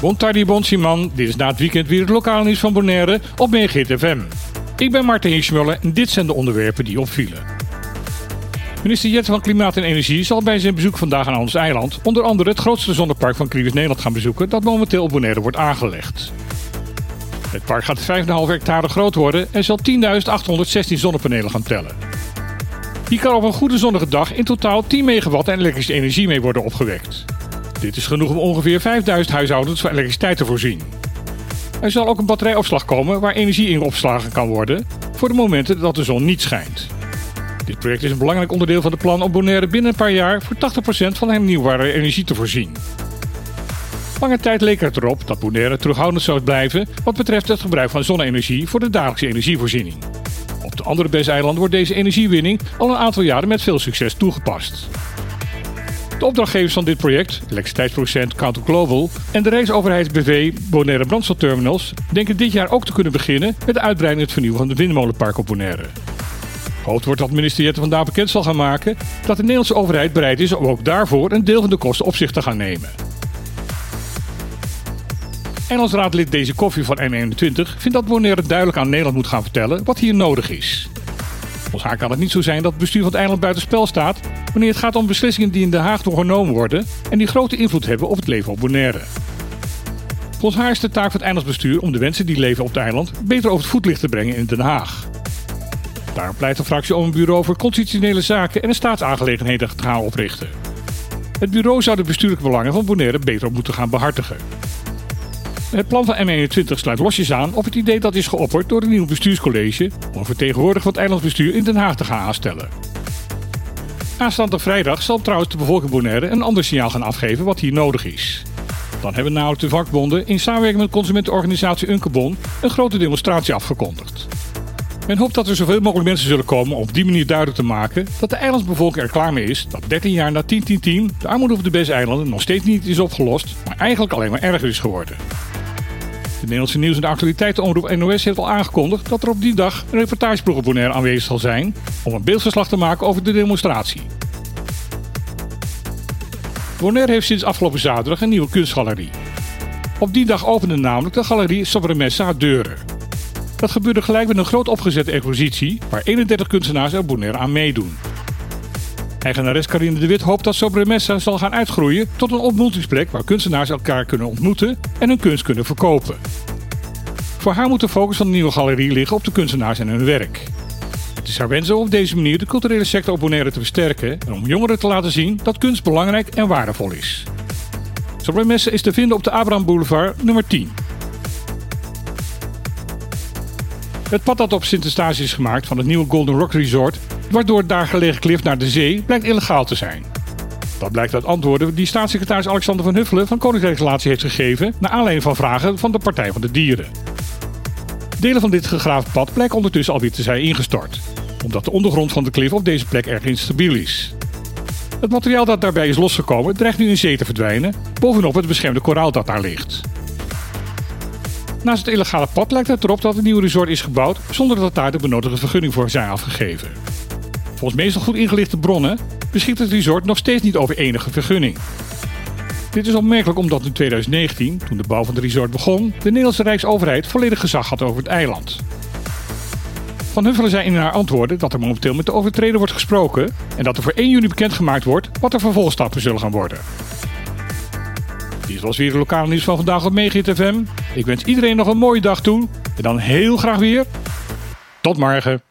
Bon tardi, bon Simon. Dit is na het weekend weer het lokale nieuws van Bonaire op Megahit FM. Ik ben Martin Hirschmuller en dit zijn de onderwerpen die opvielen. Minister Jette van Klimaat en Energie zal bij zijn bezoek vandaag aan ons eiland onder andere het grootste zonnepark van Kriebus Nederland gaan bezoeken dat momenteel op Bonaire wordt aangelegd. Het park gaat 5,5 hectare groot worden en zal 10.816 zonnepanelen gaan tellen. Hier kan op een goede zonnige dag in totaal 10 megawatt aan elektrische energie mee worden opgewekt. Dit is genoeg om ongeveer 5000 huishoudens van elektriciteit te voorzien. Er zal ook een batterijopslag komen waar energie in opslagen kan worden voor de momenten dat de zon niet schijnt. Dit project is een belangrijk onderdeel van de plan om Bonaire binnen een paar jaar voor 80% van hernieuwbare energie te voorzien. Lange tijd leek het erop dat Bonaire terughoudend zou blijven wat betreft het gebruik van zonne-energie voor de dagelijkse energievoorziening. Op de andere BES-eilanden wordt deze energiewinning al een aantal jaren met veel succes toegepast. De opdrachtgevers van dit project, elektriciteitsproducent Counter Global en de Rijksoverheid BV Bonaire Brandstofterminals, denken dit jaar ook te kunnen beginnen met de uitbreiding en het vernieuwen van de windmolenpark op Bonaire. Gehoopt wordt dat minister Jette vandaag bekend zal gaan maken dat de Nederlandse overheid bereid is om ook daarvoor een deel van de kosten op zich te gaan nemen. Engelsraadlid Deze Koffie van M21 vindt dat Bonaire duidelijk aan Nederland moet gaan vertellen wat hier nodig is. Volgens haar kan het niet zo zijn dat het bestuur van het eiland buitenspel staat wanneer het gaat om beslissingen die in Den Haag genomen worden en die grote invloed hebben op het leven op Bonaire. Volgens haar is de taak van het eilandsbestuur om de mensen die leven op het eiland beter over het voetlicht te brengen in Den Haag. Daarom pleit de fractie om een bureau voor constitutionele zaken en een staatsaangelegenheden te gaan oprichten. Het bureau zou de bestuurlijke belangen van Bonaire beter op moeten gaan behartigen. Het plan van M21 sluit losjes aan op het idee dat is geopperd door het nieuwe bestuurscollege om van het eilandsbestuur in Den Haag te gaan aanstellen. Aanstaande vrijdag zal trouwens de bevolking Bonaire een ander signaal gaan afgeven wat hier nodig is. Dan hebben namelijk de vakbonden in samenwerking met consumentenorganisatie Unkebon een grote demonstratie afgekondigd. Men hoopt dat er zoveel mogelijk mensen zullen komen om op die manier duidelijk te maken dat de eilandsbevolking er klaar mee is dat 13 jaar na 10-10-10 de armoede op de BES-eilanden nog steeds niet is opgelost, maar eigenlijk alleen maar erger is geworden. De Nederlandse nieuws- en de actualiteitenomroep NOS heeft al aangekondigd dat er op die dag een reportageploeg op Bonaire aanwezig zal zijn om een beeldverslag te maken over de demonstratie. Bonaire heeft sinds afgelopen zaterdag een nieuwe kunstgalerie. Op die dag opende namelijk de galerie Sobremesa haar deuren. Dat gebeurde gelijk met een groot opgezette expositie waar 31 kunstenaars uit Bonaire aan meedoen. Eigenares Carine de Wit hoopt dat Sobremesa zal gaan uitgroeien tot een ontmoetingsplek waar kunstenaars elkaar kunnen ontmoeten en hun kunst kunnen verkopen. Voor haar moet de focus van de nieuwe galerie liggen op de kunstenaars en hun werk. Het is haar wens om op deze manier de culturele sector op Bonaire te versterken en om jongeren te laten zien dat kunst belangrijk en waardevol is. Sobremesa is te vinden op de Abraham Boulevard nummer 10. Het pad dat op Sint-Eustatius is gemaakt van het nieuwe Golden Rock Resort, waardoor het daar gelegen klif naar de zee, blijkt illegaal te zijn. Dat blijkt uit antwoorden die staatssecretaris Alexander van Huffelen van Koninkrijksrelatie heeft gegeven naar aanleiding van vragen van de Partij van de Dieren. Delen van dit gegraven pad blijken ondertussen alweer te zijn ingestort, omdat de ondergrond van de klif op deze plek erg instabiel is. Het materiaal dat daarbij is losgekomen dreigt nu in zee te verdwijnen, bovenop het beschermde koraal dat daar ligt. Naast het illegale pad lijkt het erop dat het nieuwe resort is gebouwd zonder dat daar de benodigde vergunning voor zijn afgegeven. Volgens meestal goed ingelichte bronnen beschikt het resort nog steeds niet over enige vergunning. Dit is opmerkelijk omdat in 2019, toen de bouw van het resort begon, de Nederlandse Rijksoverheid volledig gezag had over het eiland. Van Huffelen zei in haar antwoorden dat er momenteel met de overtreder wordt gesproken en dat er voor 1 juni bekendgemaakt wordt wat de vervolgstappen zullen gaan worden. Dit was weer de lokale nieuws van vandaag op Megahit FM. Ik wens iedereen nog een mooie dag toe. En dan heel graag weer. Tot morgen.